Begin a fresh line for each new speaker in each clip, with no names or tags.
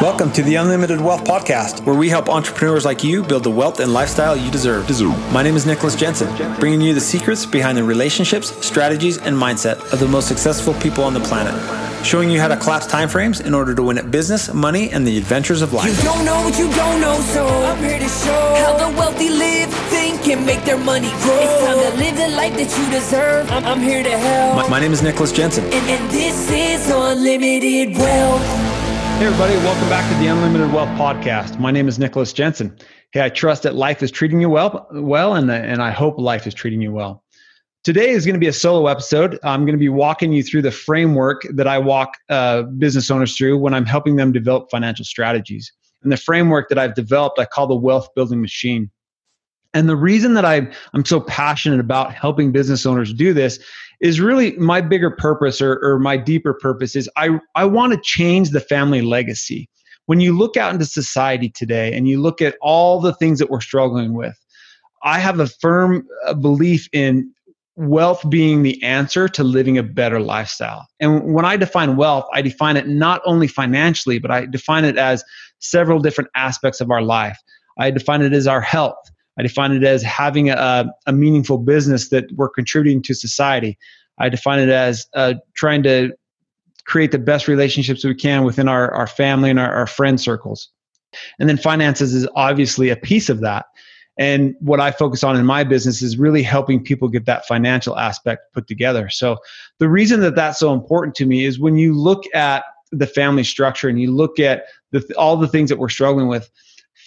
Welcome to the Unlimited Wealth Podcast, where we help entrepreneurs like you build the wealth and lifestyle you deserve. My name is Nicholas Jensen, bringing you the secrets behind the relationships, strategies, and mindset of the most successful people on the planet, showing you how to collapse timeframes in order to win at business, money, and the adventures of life.
You don't know what you don't know, so I'm here to show how the wealthy live, think, and make their money grow. It's time to live the life that you deserve. I'm, I'm here to help.
My, my name is Nicholas Jensen.
And, and this is Unlimited Wealth.
Hey, everybody, welcome back to the Unlimited Wealth Podcast. My name is Nicholas Jensen. Hey, I trust that life is treating you well, well, and, and I hope life is treating you well. Today is going to be a solo episode. I'm going to be walking you through the framework that I walk uh, business owners through when I'm helping them develop financial strategies. And the framework that I've developed, I call the wealth building machine. And the reason that I'm, I'm so passionate about helping business owners do this is really my bigger purpose or, or my deeper purpose is I, I want to change the family legacy. When you look out into society today and you look at all the things that we're struggling with, I have a firm uh, belief in wealth being the answer to living a better lifestyle. And when I define wealth, I define it not only financially, but I define it as several different aspects of our life. I define it as our health. I define it as having a, a meaningful business that we're contributing to society. I define it as uh, trying to create the best relationships we can within our, our family and our, our friend circles. And then finances is obviously a piece of that. And what I focus on in my business is really helping people get that financial aspect put together. So the reason that that's so important to me is when you look at the family structure and you look at the, all the things that we're struggling with,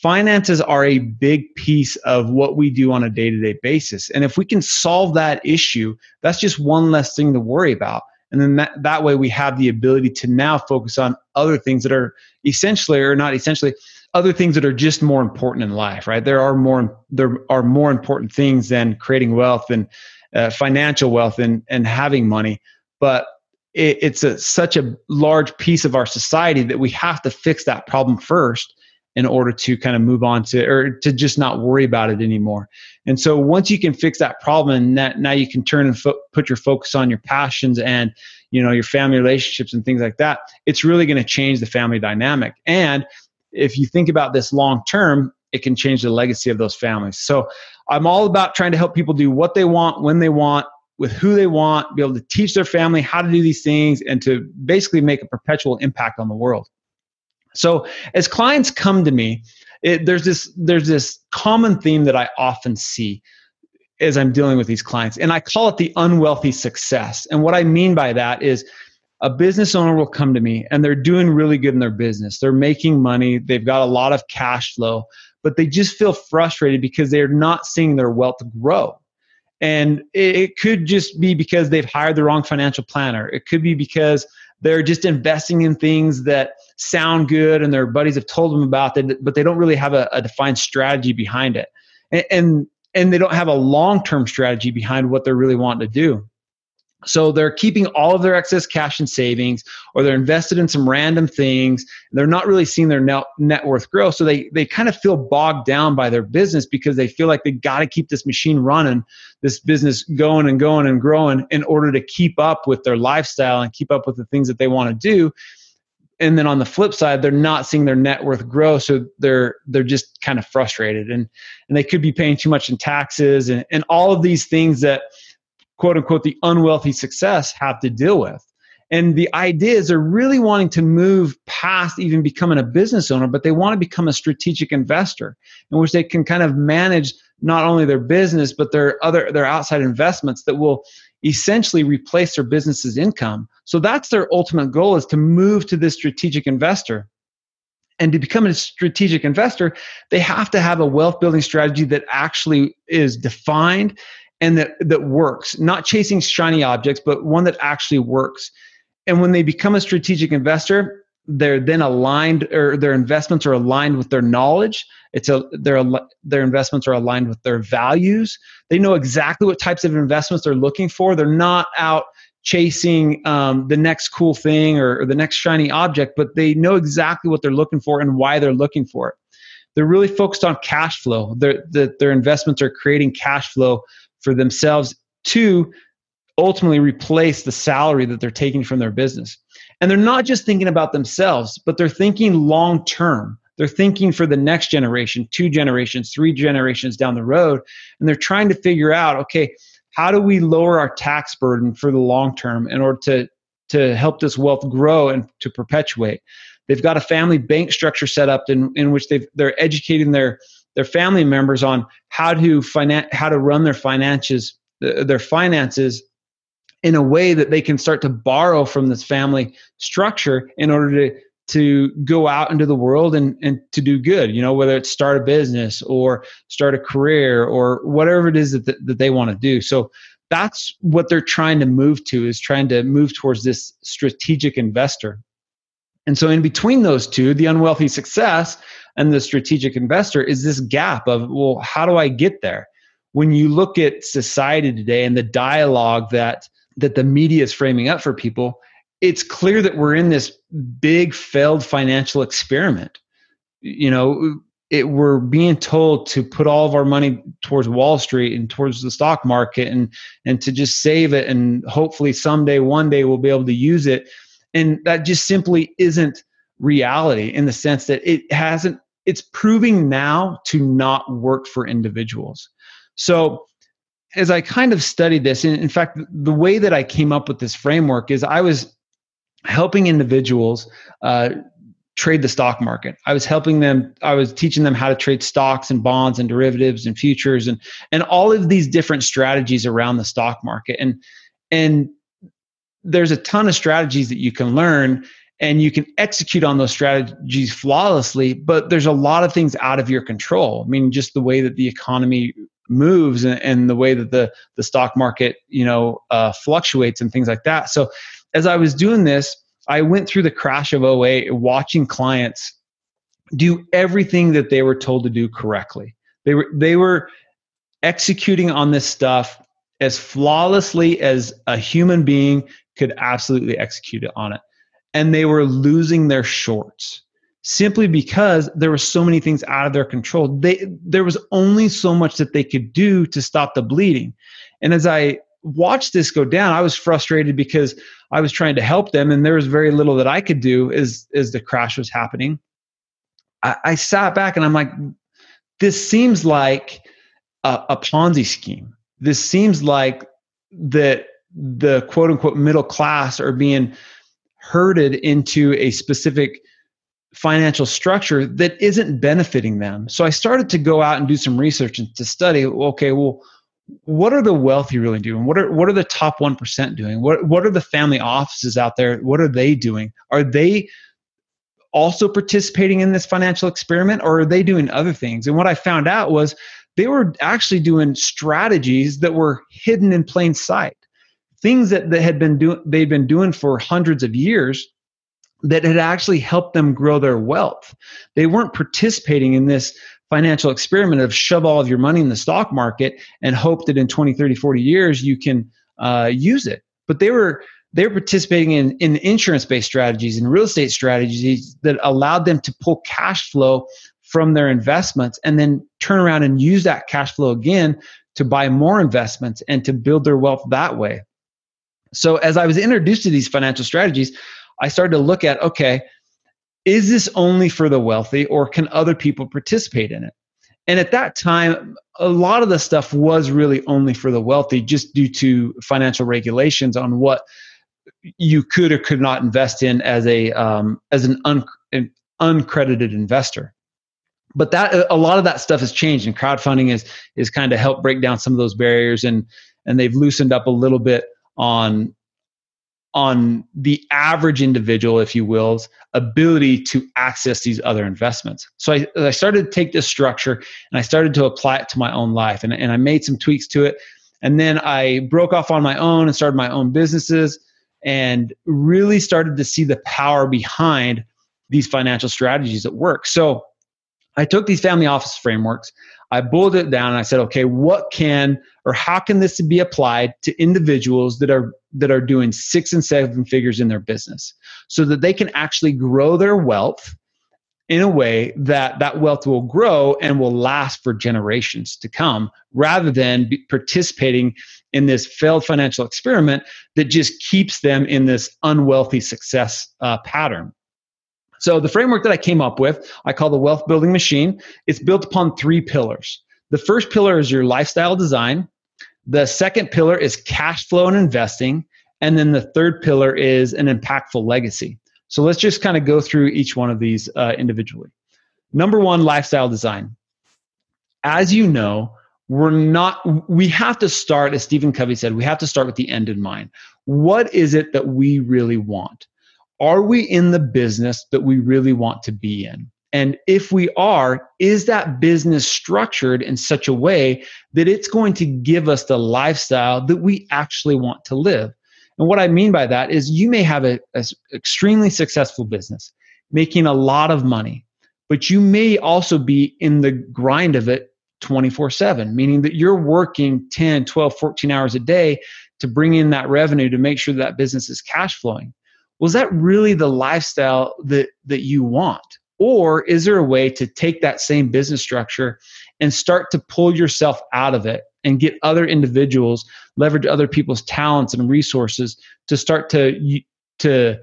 finances are a big piece of what we do on a day to day basis. And if we can solve that issue, that's just one less thing to worry about. And then that, that way we have the ability to now focus on other things that are essentially or not essentially other things that are just more important in life, right? There are more there are more important things than creating wealth and uh, financial wealth and and having money. But it, it's a, such a large piece of our society that we have to fix that problem first in order to kind of move on to or to just not worry about it anymore. And so once you can fix that problem and that, now you can turn and fo- put your focus on your passions and you know your family relationships and things like that, it's really going to change the family dynamic. And if you think about this long term, it can change the legacy of those families. So I'm all about trying to help people do what they want when they want with who they want, be able to teach their family how to do these things and to basically make a perpetual impact on the world. So as clients come to me, it, there's this there's this common theme that I often see as I'm dealing with these clients, and I call it the unwealthy success. And what I mean by that is a business owner will come to me and they're doing really good in their business. They're making money, they've got a lot of cash flow, but they just feel frustrated because they're not seeing their wealth grow. And it could just be because they've hired the wrong financial planner. It could be because they're just investing in things that sound good and their buddies have told them about it, but they don't really have a, a defined strategy behind it. And, and, and they don't have a long term strategy behind what they're really wanting to do. So they're keeping all of their excess cash and savings, or they're invested in some random things. They're not really seeing their net, net worth grow. So they, they kind of feel bogged down by their business because they feel like they got to keep this machine running, this business going and going and growing in order to keep up with their lifestyle and keep up with the things that they want to do. And then on the flip side, they're not seeing their net worth grow, so they're they're just kind of frustrated, and and they could be paying too much in taxes and, and all of these things that quote unquote the unwealthy success have to deal with. And the idea is they're really wanting to move past even becoming a business owner, but they want to become a strategic investor in which they can kind of manage not only their business, but their other their outside investments that will essentially replace their business's income. So that's their ultimate goal is to move to this strategic investor. And to become a strategic investor, they have to have a wealth building strategy that actually is defined and that that works. Not chasing shiny objects but one that actually works. And when they become a strategic investor they're then aligned or their investments are aligned with their knowledge. It's a their their investments are aligned with their values. They know exactly what types of investments they're looking for. They're not out chasing um, the next cool thing or, or the next shiny object but they know exactly what they're looking for and why they're looking for it. They're really focused on cash flow. Their, the, their investments are creating cash flow for themselves to ultimately replace the salary that they're taking from their business. And they're not just thinking about themselves, but they're thinking long term. They're thinking for the next generation, two generations, three generations down the road. And they're trying to figure out okay, how do we lower our tax burden for the long term in order to, to help this wealth grow and to perpetuate? They've got a family bank structure set up in, in which they've, they're educating their, their family members on how to finance, how to run their finances, their finances in a way that they can start to borrow from this family structure in order to to go out into the world and, and to do good you know whether it's start a business or start a career or whatever it is that, that they want to do. So that's what they're trying to move to is trying to move towards this strategic investor and so in between those two the unwealthy success and the strategic investor is this gap of well how do i get there when you look at society today and the dialogue that that the media is framing up for people, it's clear that we're in this big failed financial experiment. You know, it, we're being told to put all of our money towards Wall Street and towards the stock market and and to just save it and hopefully someday one day we'll be able to use it and that just simply isn't reality in the sense that it hasn't it's proving now to not work for individuals. So as I kind of studied this, and in fact, the way that I came up with this framework is I was helping individuals uh, trade the stock market. I was helping them. I was teaching them how to trade stocks and bonds and derivatives and futures and and all of these different strategies around the stock market. And and there's a ton of strategies that you can learn and you can execute on those strategies flawlessly but there's a lot of things out of your control i mean just the way that the economy moves and, and the way that the the stock market you know uh, fluctuates and things like that. So as I was doing this, I went through the crash of 08 watching clients do everything that they were told to do correctly. They were they were executing on this stuff as flawlessly as a human being could absolutely execute it on it. And they were losing their shorts simply because there were so many things out of their control. They, there was only so much that they could do to stop the bleeding. And as I watched this go down, I was frustrated because I was trying to help them and there was very little that I could do as, as the crash was happening. I, I sat back and I'm like, this seems like a, a Ponzi scheme. This seems like that the quote unquote middle class are being herded into a specific financial structure that isn't benefiting them. So I started to go out and do some research and to study, okay, well, what are the wealthy really doing? What are what are the top 1% doing? What what are the family offices out there? What are they doing? Are they also participating in this financial experiment or are they doing other things? And what I found out was they were actually doing strategies that were hidden in plain sight. Things that, that had been doing they'd been doing for hundreds of years that had actually helped them grow their wealth. They weren't participating in this financial experiment of shove all of your money in the stock market and hope that in 20, 30, 40 years you can uh, use it. But they were they were participating in, in insurance-based strategies and real estate strategies that allowed them to pull cash flow from their investments and then turn around and use that cash flow again to buy more investments and to build their wealth that way. So as I was introduced to these financial strategies, I started to look at okay, is this only for the wealthy or can other people participate in it? And at that time, a lot of the stuff was really only for the wealthy just due to financial regulations on what you could or could not invest in as a um, as an, un, an uncredited investor but that a lot of that stuff has changed and crowdfunding is is kind of helped break down some of those barriers and and they've loosened up a little bit on on the average individual, if you will's ability to access these other investments. So I, I started to take this structure and I started to apply it to my own life and, and I made some tweaks to it. And then I broke off on my own and started my own businesses and really started to see the power behind these financial strategies at work. So I took these family office frameworks, I boiled it down and I said, okay, what can or how can this be applied to individuals that are that are doing six and seven figures in their business so that they can actually grow their wealth in a way that that wealth will grow and will last for generations to come rather than participating in this failed financial experiment that just keeps them in this unwealthy success uh, pattern. So the framework that I came up with, I call the wealth building machine. It's built upon three pillars. The first pillar is your lifestyle design. The second pillar is cash flow and investing. And then the third pillar is an impactful legacy. So let's just kind of go through each one of these uh, individually. Number one, lifestyle design. As you know, we're not, we have to start, as Stephen Covey said, we have to start with the end in mind. What is it that we really want? Are we in the business that we really want to be in? And if we are, is that business structured in such a way that it's going to give us the lifestyle that we actually want to live? And what I mean by that is you may have an extremely successful business, making a lot of money, but you may also be in the grind of it 24 7, meaning that you're working 10, 12, 14 hours a day to bring in that revenue to make sure that business is cash flowing. Was that really the lifestyle that, that you want? Or is there a way to take that same business structure and start to pull yourself out of it and get other individuals, leverage other people's talents and resources to start to, to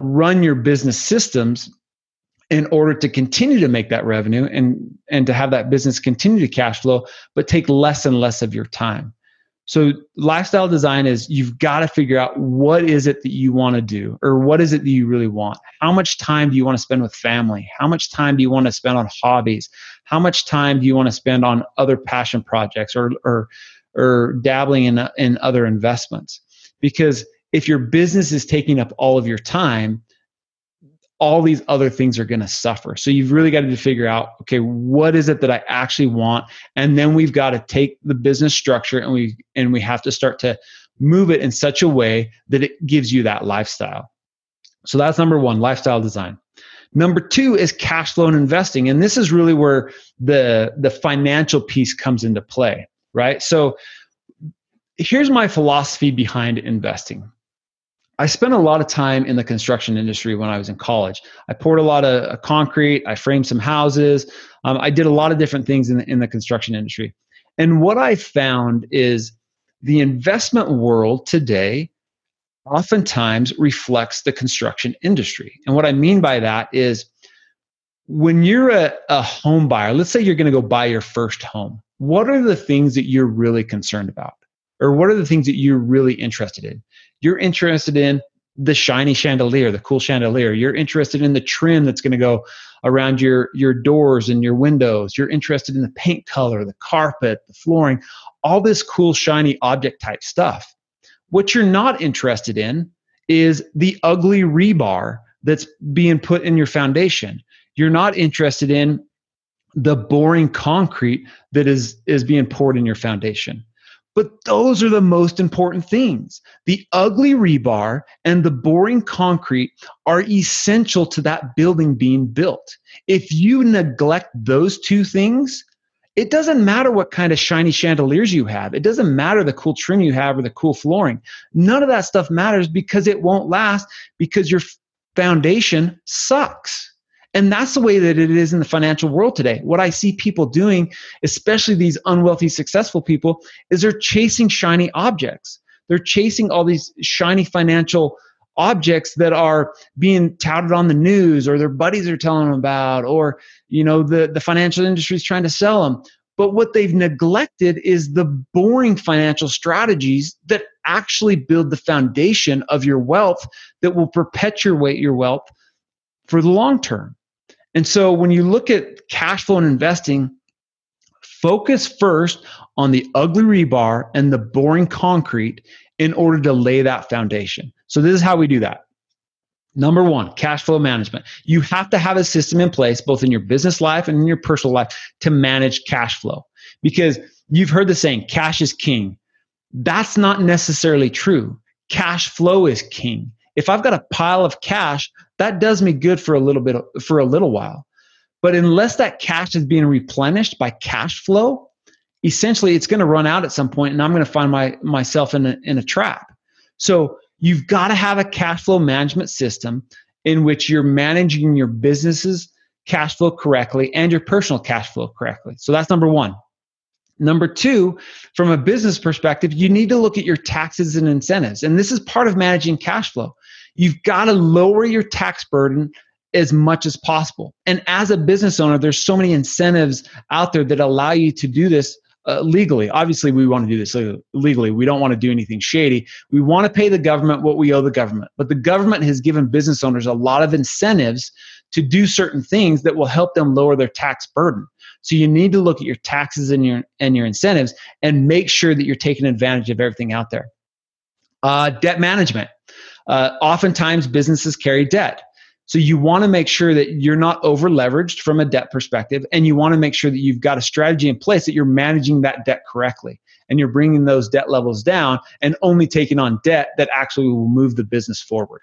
run your business systems in order to continue to make that revenue and, and to have that business continue to cash flow, but take less and less of your time? So lifestyle design is you've got to figure out what is it that you want to do or what is it that you really want? How much time do you want to spend with family? How much time do you want to spend on hobbies? How much time do you want to spend on other passion projects or or or dabbling in in other investments? Because if your business is taking up all of your time, all these other things are going to suffer. So you've really got to figure out, okay, what is it that I actually want? And then we've got to take the business structure and we and we have to start to move it in such a way that it gives you that lifestyle. So that's number 1, lifestyle design. Number 2 is cash flow and investing. And this is really where the the financial piece comes into play, right? So here's my philosophy behind investing I spent a lot of time in the construction industry when I was in college. I poured a lot of uh, concrete, I framed some houses, um, I did a lot of different things in the, in the construction industry. And what I found is the investment world today oftentimes reflects the construction industry. And what I mean by that is when you're a, a home buyer, let's say you're going to go buy your first home, what are the things that you're really concerned about? Or what are the things that you're really interested in? You're interested in the shiny chandelier, the cool chandelier. You're interested in the trim that's going to go around your your doors and your windows. You're interested in the paint color, the carpet, the flooring, all this cool shiny object type stuff. What you're not interested in is the ugly rebar that's being put in your foundation. You're not interested in the boring concrete that is is being poured in your foundation. But those are the most important things. The ugly rebar and the boring concrete are essential to that building being built. If you neglect those two things, it doesn't matter what kind of shiny chandeliers you have. It doesn't matter the cool trim you have or the cool flooring. None of that stuff matters because it won't last because your foundation sucks. And that's the way that it is in the financial world today. What I see people doing, especially these unwealthy, successful people, is they're chasing shiny objects. They're chasing all these shiny financial objects that are being touted on the news or their buddies are telling them about or you know the, the financial industry is trying to sell them but what they've neglected is the boring financial strategies that actually build the foundation of your wealth that will perpetuate your wealth for the long term and so when you look at cash flow and investing, focus first on the ugly rebar and the boring concrete in order to lay that foundation. So this is how we do that. Number one, cash flow management. You have to have a system in place, both in your business life and in your personal life, to manage cash flow. Because you've heard the saying, cash is king. That's not necessarily true. Cash flow is king. If I've got a pile of cash, that does me good for a little bit for a little while. But unless that cash is being replenished by cash flow, essentially it's going to run out at some point and I'm going to find my myself in a, in a trap. So you've got to have a cash flow management system in which you're managing your business's cash flow correctly and your personal cash flow correctly. So that's number 1. Number two, from a business perspective, you need to look at your taxes and incentives. And this is part of managing cash flow. You've got to lower your tax burden as much as possible. And as a business owner, there's so many incentives out there that allow you to do this uh, legally. Obviously, we want to do this legally. We don't want to do anything shady. We want to pay the government what we owe the government. But the government has given business owners a lot of incentives to do certain things that will help them lower their tax burden. So you need to look at your taxes and your and your incentives and make sure that you're taking advantage of everything out there. Uh, debt management. Uh, oftentimes, businesses carry debt. So you want to make sure that you're not over leveraged from a debt perspective, and you want to make sure that you've got a strategy in place that you're managing that debt correctly, and you're bringing those debt levels down, and only taking on debt that actually will move the business forward.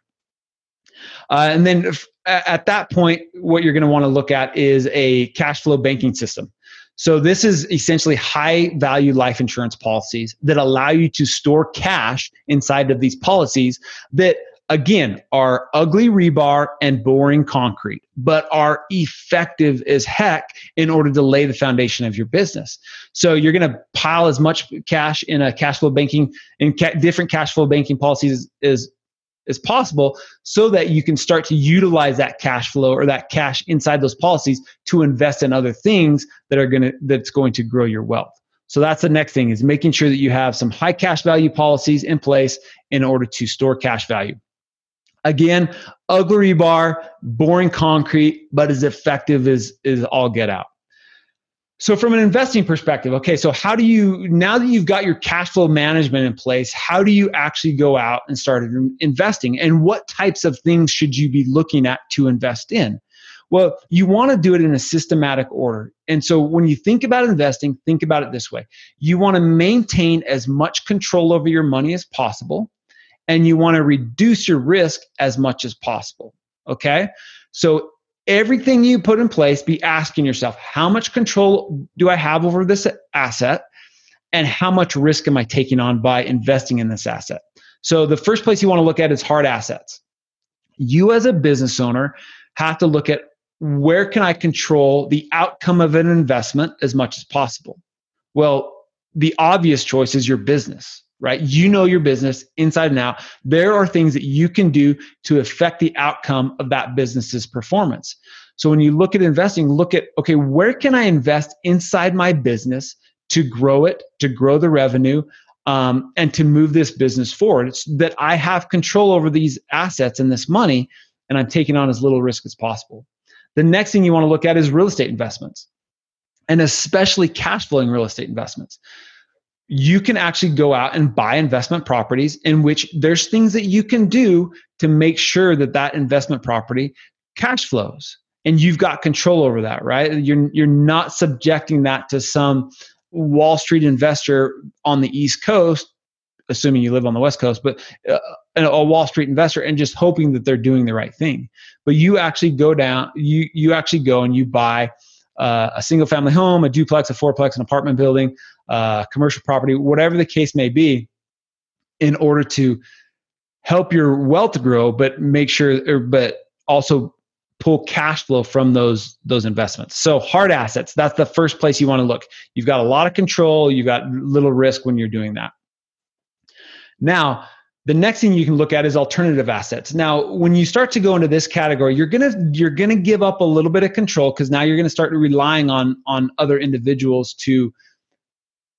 Uh, and then if, at that point, what you're going to want to look at is a cash flow banking system. So this is essentially high value life insurance policies that allow you to store cash inside of these policies that again are ugly rebar and boring concrete but are effective as heck in order to lay the foundation of your business. So you're going to pile as much cash in a cash flow banking in ca- different cash flow banking policies as as possible so that you can start to utilize that cash flow or that cash inside those policies to invest in other things that are going to that's going to grow your wealth. So that's the next thing is making sure that you have some high cash value policies in place in order to store cash value. Again ugly rebar boring concrete but as effective as is all get out so, from an investing perspective, okay, so how do you, now that you've got your cash flow management in place, how do you actually go out and start investing? And what types of things should you be looking at to invest in? Well, you want to do it in a systematic order. And so, when you think about investing, think about it this way you want to maintain as much control over your money as possible, and you want to reduce your risk as much as possible. Okay. So, everything you put in place, be asking yourself, how much control do I have over this asset? And how much risk am I taking on by investing in this asset? So, the first place you want to look at is hard assets. You, as a business owner, have to look at where can I control the outcome of an investment as much as possible? Well, the obvious choice is your business right? You know your business inside and out. There are things that you can do to affect the outcome of that business's performance. So when you look at investing, look at, okay, where can I invest inside my business to grow it, to grow the revenue, um, and to move this business forward? It's that I have control over these assets and this money, and I'm taking on as little risk as possible. The next thing you want to look at is real estate investments, and especially cash flowing real estate investments you can actually go out and buy investment properties in which there's things that you can do to make sure that that investment property cash flows. And you've got control over that right? You're you're not subjecting that to some wall street investor on the east coast assuming you live on the west coast but uh, a wall street investor and just hoping that they're doing the right thing. But you actually go down you you actually go and you buy uh, a single family home a duplex a fourplex an apartment building uh, commercial property, whatever the case may be, in order to help your wealth grow, but make sure, or, but also pull cash flow from those those investments. So hard assets, that's the first place you want to look. You've got a lot of control, you've got little risk when you're doing that. Now, the next thing you can look at is alternative assets. Now, when you start to go into this category, you're gonna you're gonna give up a little bit of control because now you're gonna start relying on on other individuals to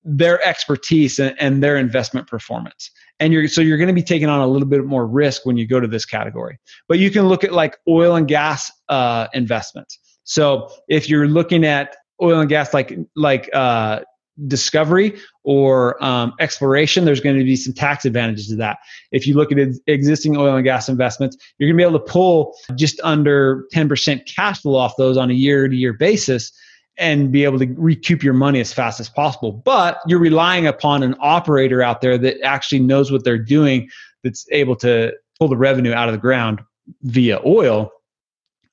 their expertise and, and their investment performance. And you're so you're going to be taking on a little bit more risk when you go to this category. But you can look at like oil and gas uh, investments. So if you're looking at oil and gas like like uh, discovery or um, exploration there's going to be some tax advantages to that if you look at existing oil and gas investments you're going to be able to pull just under 10% cash flow off those on a year to year basis and be able to recoup your money as fast as possible. But you're relying upon an operator out there that actually knows what they're doing, that's able to pull the revenue out of the ground via oil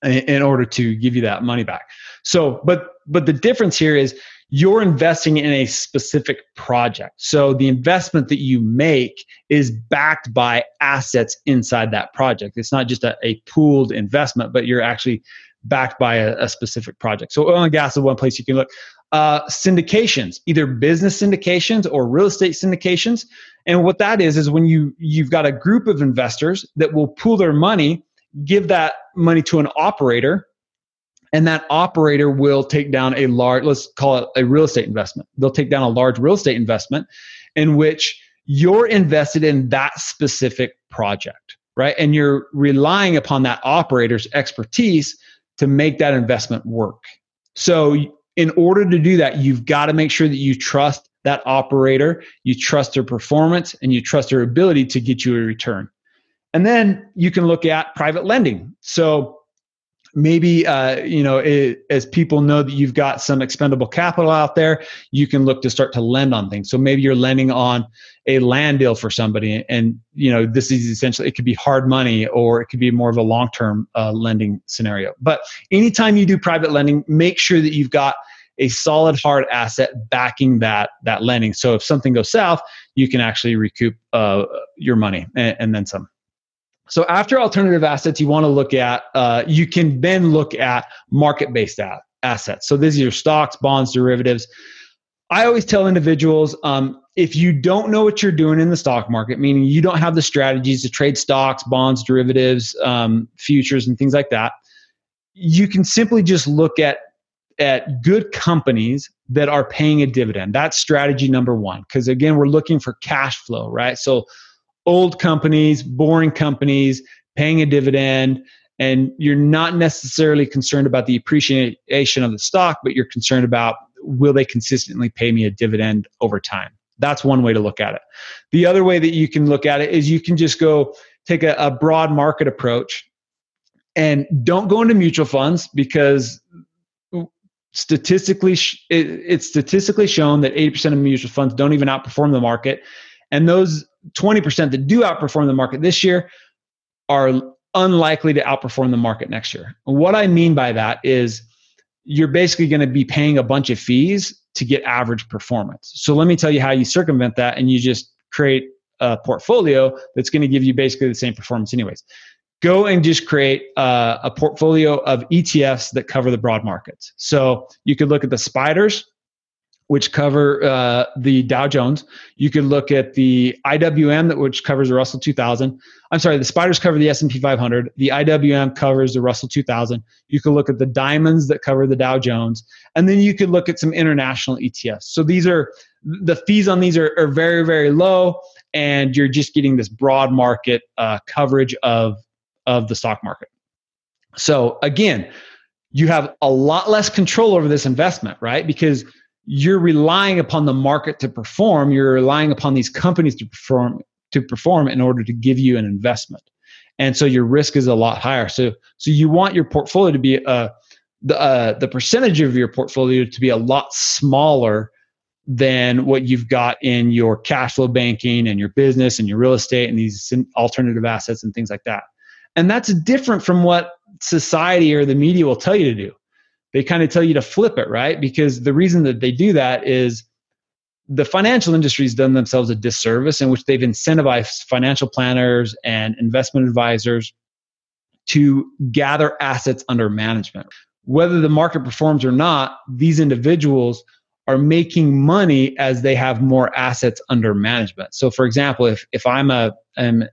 in order to give you that money back. So, but but the difference here is you're investing in a specific project. So the investment that you make is backed by assets inside that project. It's not just a, a pooled investment, but you're actually backed by a, a, specific project. So oil and gas is one place you can look. uh, syndications, either business syndications or real estate syndications. And what that is is when you you've got a group of investors that will pool their money, give that money to an operator, and that operator will take down a large let's call it a real estate investment. They'll take down a large real estate investment in which you're invested in that specific project, right? And you're relying upon that operator's expertise to make that investment work. So, in order to do that, you've got to make sure that you trust that operator, you trust their performance, and you trust their ability to get you a return. And then you can look at private lending. So, maybe uh, you know it, as people know that you've got some expendable capital out there you can look to start to lend on things. So maybe you're lending on a land deal for somebody and you know this is essentially it could be hard money or it could be more of a long-term uh, lending scenario. But anytime you do private lending make sure that you've got a solid hard asset backing that that lending. So if something goes south you can actually recoup uh, your money and, and then some so after alternative assets, you want to look at, uh, you can then look at market-based assets. So these are your stocks, bonds, derivatives. I always tell individuals um, if you don't know what you're doing in the stock market, meaning you don't have the strategies to trade stocks, bonds, derivatives, um, futures, and things like that, you can simply just look at at good companies that are paying a dividend. That's strategy number one. Because again, we're looking for cash flow, right? So old companies, boring companies, paying a dividend, and you're not necessarily concerned about the appreciation of the stock, but you're concerned about will they consistently pay me a dividend over time? That's one way to look at it. The other way that you can look at it is you can just go take a, a broad market approach and don't go into mutual funds because statistically it's statistically shown that 80% of mutual funds don't even outperform the market and those 20% that do outperform the market this year are unlikely to outperform the market next year. And what I mean by that is you're basically going to be paying a bunch of fees to get average performance. So let me tell you how you circumvent that and you just create a portfolio that's going to give you basically the same performance anyways. Go and just create uh, a portfolio of ETFs that cover the broad markets. So you could look at the spiders, which cover uh, the Dow Jones. You could look at the IWM, that which covers the Russell 2000. I'm sorry, the spiders cover the S&P 500. The IWM covers the Russell 2000. You could look at the diamonds that cover the Dow Jones, and then you could look at some international ETFs. So these are the fees on these are, are very very low, and you're just getting this broad market uh, coverage of of the stock market. So again, you have a lot less control over this investment, right? Because you're relying upon the market to perform. You're relying upon these companies to perform to perform in order to give you an investment. And so your risk is a lot higher. So so you want your portfolio to be uh the uh, the percentage of your portfolio to be a lot smaller than what you've got in your cash flow banking and your business and your real estate and these alternative assets and things like that. And that's different from what society or the media will tell you to do they kind of tell you to flip it, right? Because the reason that they do that is the financial industry has done themselves a disservice in which they've incentivized financial planners and investment advisors to gather assets under management. Whether the market performs or not, these individuals are making money as they have more assets under management. So, for example, if, if I'm a, am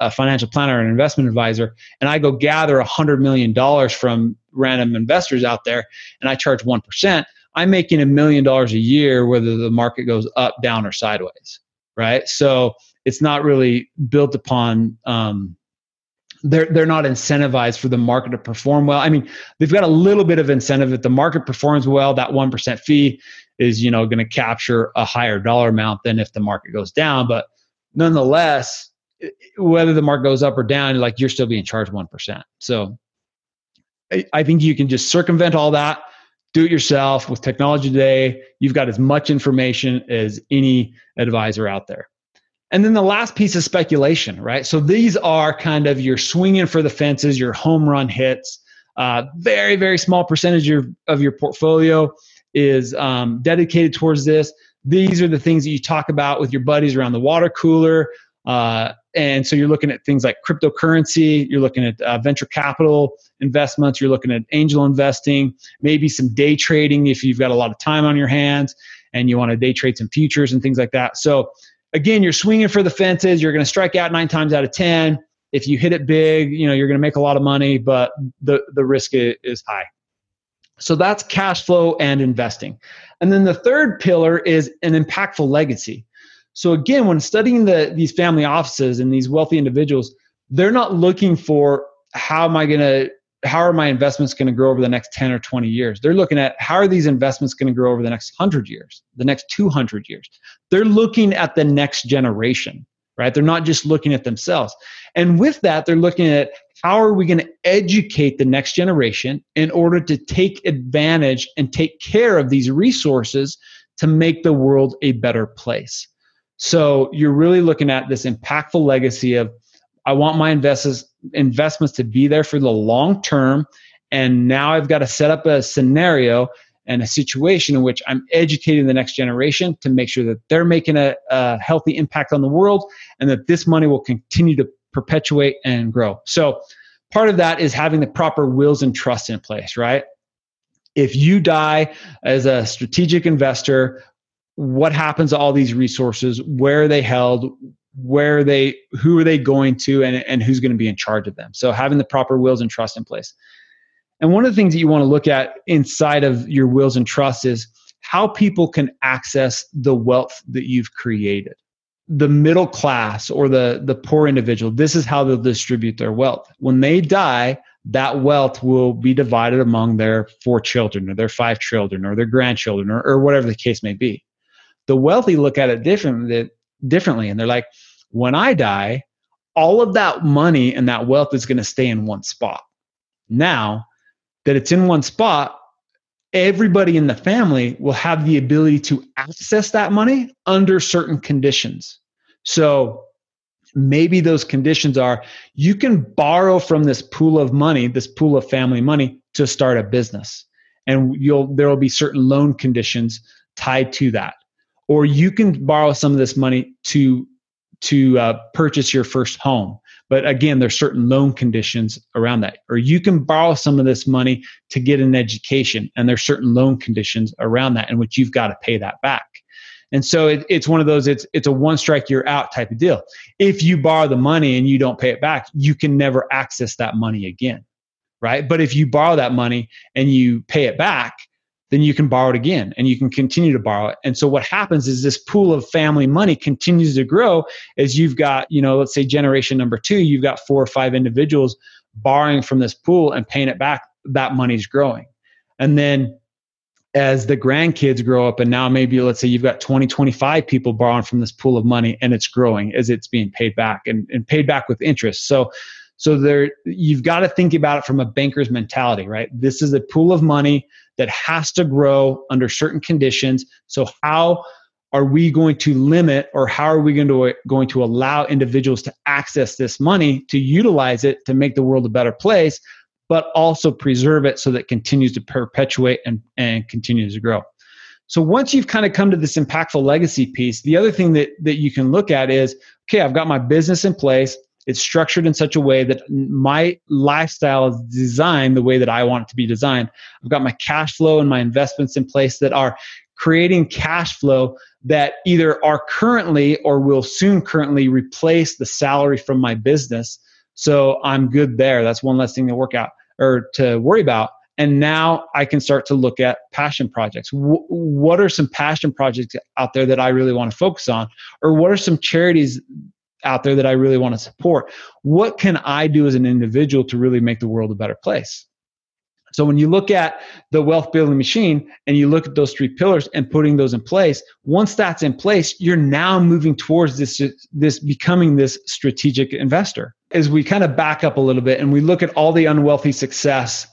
a financial planner and investment advisor, and I go gather $100 million from random investors out there and I charge 1%, I'm making a million dollars a year whether the market goes up, down, or sideways, right? So it's not really built upon. Um, they're they're not incentivized for the market to perform well. I mean, they've got a little bit of incentive if the market performs well. That one percent fee is you know going to capture a higher dollar amount than if the market goes down. But nonetheless, whether the market goes up or down, like you're still being charged one percent. So I think you can just circumvent all that, do it yourself with technology today. You've got as much information as any advisor out there. And then the last piece is speculation, right? So these are kind of your swinging for the fences, your home run hits. Uh, very, very small percentage of, of your portfolio is um, dedicated towards this. These are the things that you talk about with your buddies around the water cooler. Uh, and so you're looking at things like cryptocurrency, you're looking at uh, venture capital investments, you're looking at angel investing, maybe some day trading if you've got a lot of time on your hands and you want to day trade some futures and things like that. So again, you're swinging for the fences. You're going to strike out nine times out of 10. If you hit it big, you know, you're going to make a lot of money, but the, the risk is high. So that's cash flow and investing. And then the third pillar is an impactful legacy. So again, when studying the, these family offices and these wealthy individuals, they're not looking for how am I going to how are my investments going to grow over the next 10 or 20 years? They're looking at how are these investments going to grow over the next 100 years the next 200 years? They're looking at the next generation right? They're not just looking at themselves. And with that they're looking at how are we going to educate the next generation in order to take advantage and take care of these resources to make the world a better place so you're really looking at this impactful legacy of I want my investors investments to be there for the long term. And now I've got to set up a scenario and a situation in which I'm educating the next generation to make sure that they're making a, a healthy impact on the world and that this money will continue to perpetuate and grow. So part of that is having the proper wills and trusts in place, right? If you die as a strategic investor, what happens to all these resources? Where are they held? where are they who are they going to and, and who's going to be in charge of them so having the proper wills and trust in place and one of the things that you want to look at inside of your wills and trust is how people can access the wealth that you've created the middle class or the the poor individual this is how they'll distribute their wealth when they die that wealth will be divided among their four children or their five children or their grandchildren or, or whatever the case may be the wealthy look at it different, differently and they're like when I die, all of that money and that wealth is going to stay in one spot. Now that it's in one spot, everybody in the family will have the ability to access that money under certain conditions. So maybe those conditions are you can borrow from this pool of money, this pool of family money to start a business. And you'll there will be certain loan conditions tied to that. Or you can borrow some of this money to to uh, purchase your first home. But again, there's certain loan conditions around that. Or you can borrow some of this money to get an education, and there's certain loan conditions around that in which you've got to pay that back. And so it, it's one of those, it's, it's a one strike, you're out type of deal. If you borrow the money and you don't pay it back, you can never access that money again. Right. But if you borrow that money and you pay it back, then you can borrow it again and you can continue to borrow it. And so what happens is this pool of family money continues to grow as you've got, you know, let's say generation number two, you've got four or five individuals borrowing from this pool and paying it back. That money's growing. And then as the grandkids grow up and now maybe let's say you've got 20 25 people borrowing from this pool of money and it's growing as it's being paid back and, and paid back with interest so so there, you've got to think about it from a banker's mentality, right? This is a pool of money that has to grow under certain conditions. So how are we going to limit or how are we going to going to allow individuals to access this money to utilize it to make the world a better place but also preserve it so that it continues to perpetuate and, and continues to grow so once you've kind of come to this impactful legacy piece the other thing that, that you can look at is okay i've got my business in place it's structured in such a way that my lifestyle is designed the way that I want it to be designed. I've got my cash flow and my investments in place that are creating cash flow that either are currently or will soon currently replace the salary from my business. So I'm good there. That's one less thing to work out or to worry about. And now I can start to look at passion projects. W- what are some passion projects out there that I really want to focus on? Or what are some charities out there that I really want to support. What can I do as an individual to really make the world a better place? So when you look at the wealth building machine and you look at those three pillars and putting those in place, once that's in place, you're now moving towards this this becoming this strategic investor. As we kind of back up a little bit and we look at all the unwealthy success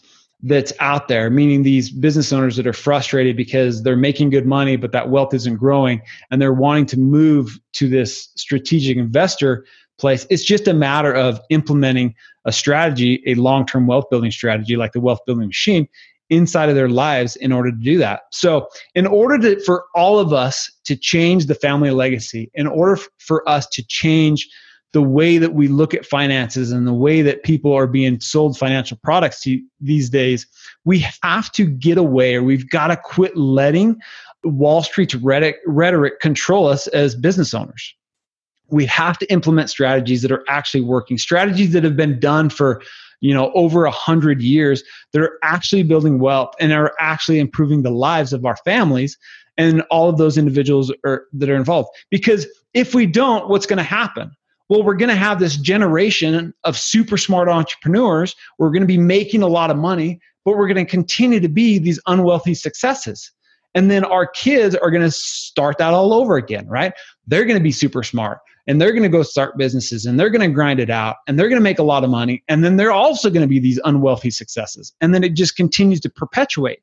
that's out there, meaning these business owners that are frustrated because they're making good money, but that wealth isn't growing and they're wanting to move to this strategic investor place. It's just a matter of implementing a strategy, a long term wealth building strategy like the wealth building machine inside of their lives in order to do that. So, in order to, for all of us to change the family legacy, in order for us to change the way that we look at finances and the way that people are being sold financial products to, these days, we have to get away or we've got to quit letting Wall Street's rhetoric, rhetoric control us as business owners. We have to implement strategies that are actually working, strategies that have been done for you know over a hundred years that are actually building wealth and are actually improving the lives of our families and all of those individuals are, that are involved. Because if we don't, what's going to happen? Well, we're going to have this generation of super smart entrepreneurs. We're going to be making a lot of money, but we're going to continue to be these unwealthy successes. And then our kids are going to start that all over again, right? They're going to be super smart and they're going to go start businesses and they're going to grind it out and they're going to make a lot of money. And then they're also going to be these unwealthy successes. And then it just continues to perpetuate.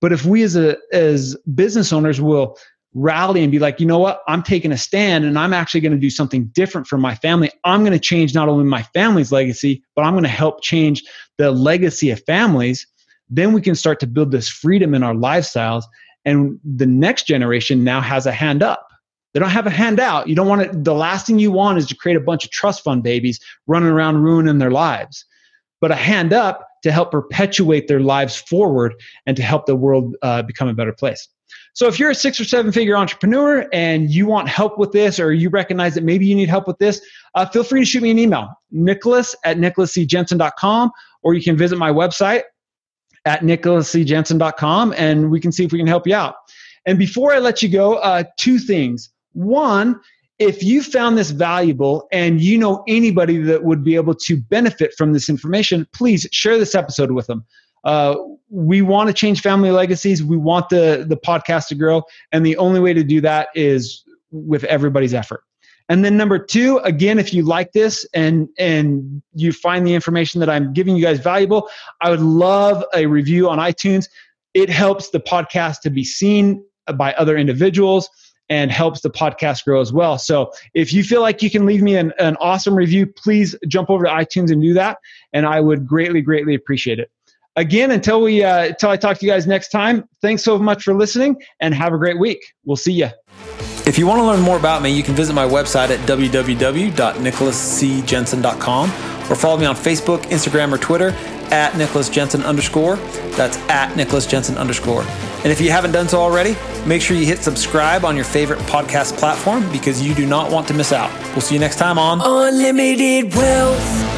But if we as a, as business owners will rally and be like, you know what, I'm taking a stand and I'm actually going to do something different for my family. I'm going to change not only my family's legacy, but I'm going to help change the legacy of families. Then we can start to build this freedom in our lifestyles. And the next generation now has a hand up. They don't have a handout. You don't want to, the last thing you want is to create a bunch of trust fund babies running around ruining their lives. But a hand up to help perpetuate their lives forward and to help the world uh, become a better place. So if you're a six or seven figure entrepreneur and you want help with this, or you recognize that maybe you need help with this, uh, feel free to shoot me an email, nicholas at nicholascjensen.com, or you can visit my website at nicholascjensen.com and we can see if we can help you out. And before I let you go, uh, two things. One, if you found this valuable and you know anybody that would be able to benefit from this information, please share this episode with them. Uh, we want to change family legacies. We want the the podcast to grow, and the only way to do that is with everybody's effort. And then number two, again, if you like this and and you find the information that I'm giving you guys valuable, I would love a review on iTunes. It helps the podcast to be seen by other individuals and helps the podcast grow as well. So if you feel like you can leave me an, an awesome review, please jump over to iTunes and do that. And I would greatly, greatly appreciate it. Again, until we uh, until I talk to you guys next time, thanks so much for listening and have a great week. We'll see you.
If you want to learn more about me, you can visit my website at www.nicholascjensen.com or follow me on Facebook, Instagram, or Twitter at Nicholas Jensen underscore. That's at Nicholas Jensen underscore. And if you haven't done so already, make sure you hit subscribe on your favorite podcast platform because you do not want to miss out. We'll see you next time on
Unlimited Wealth.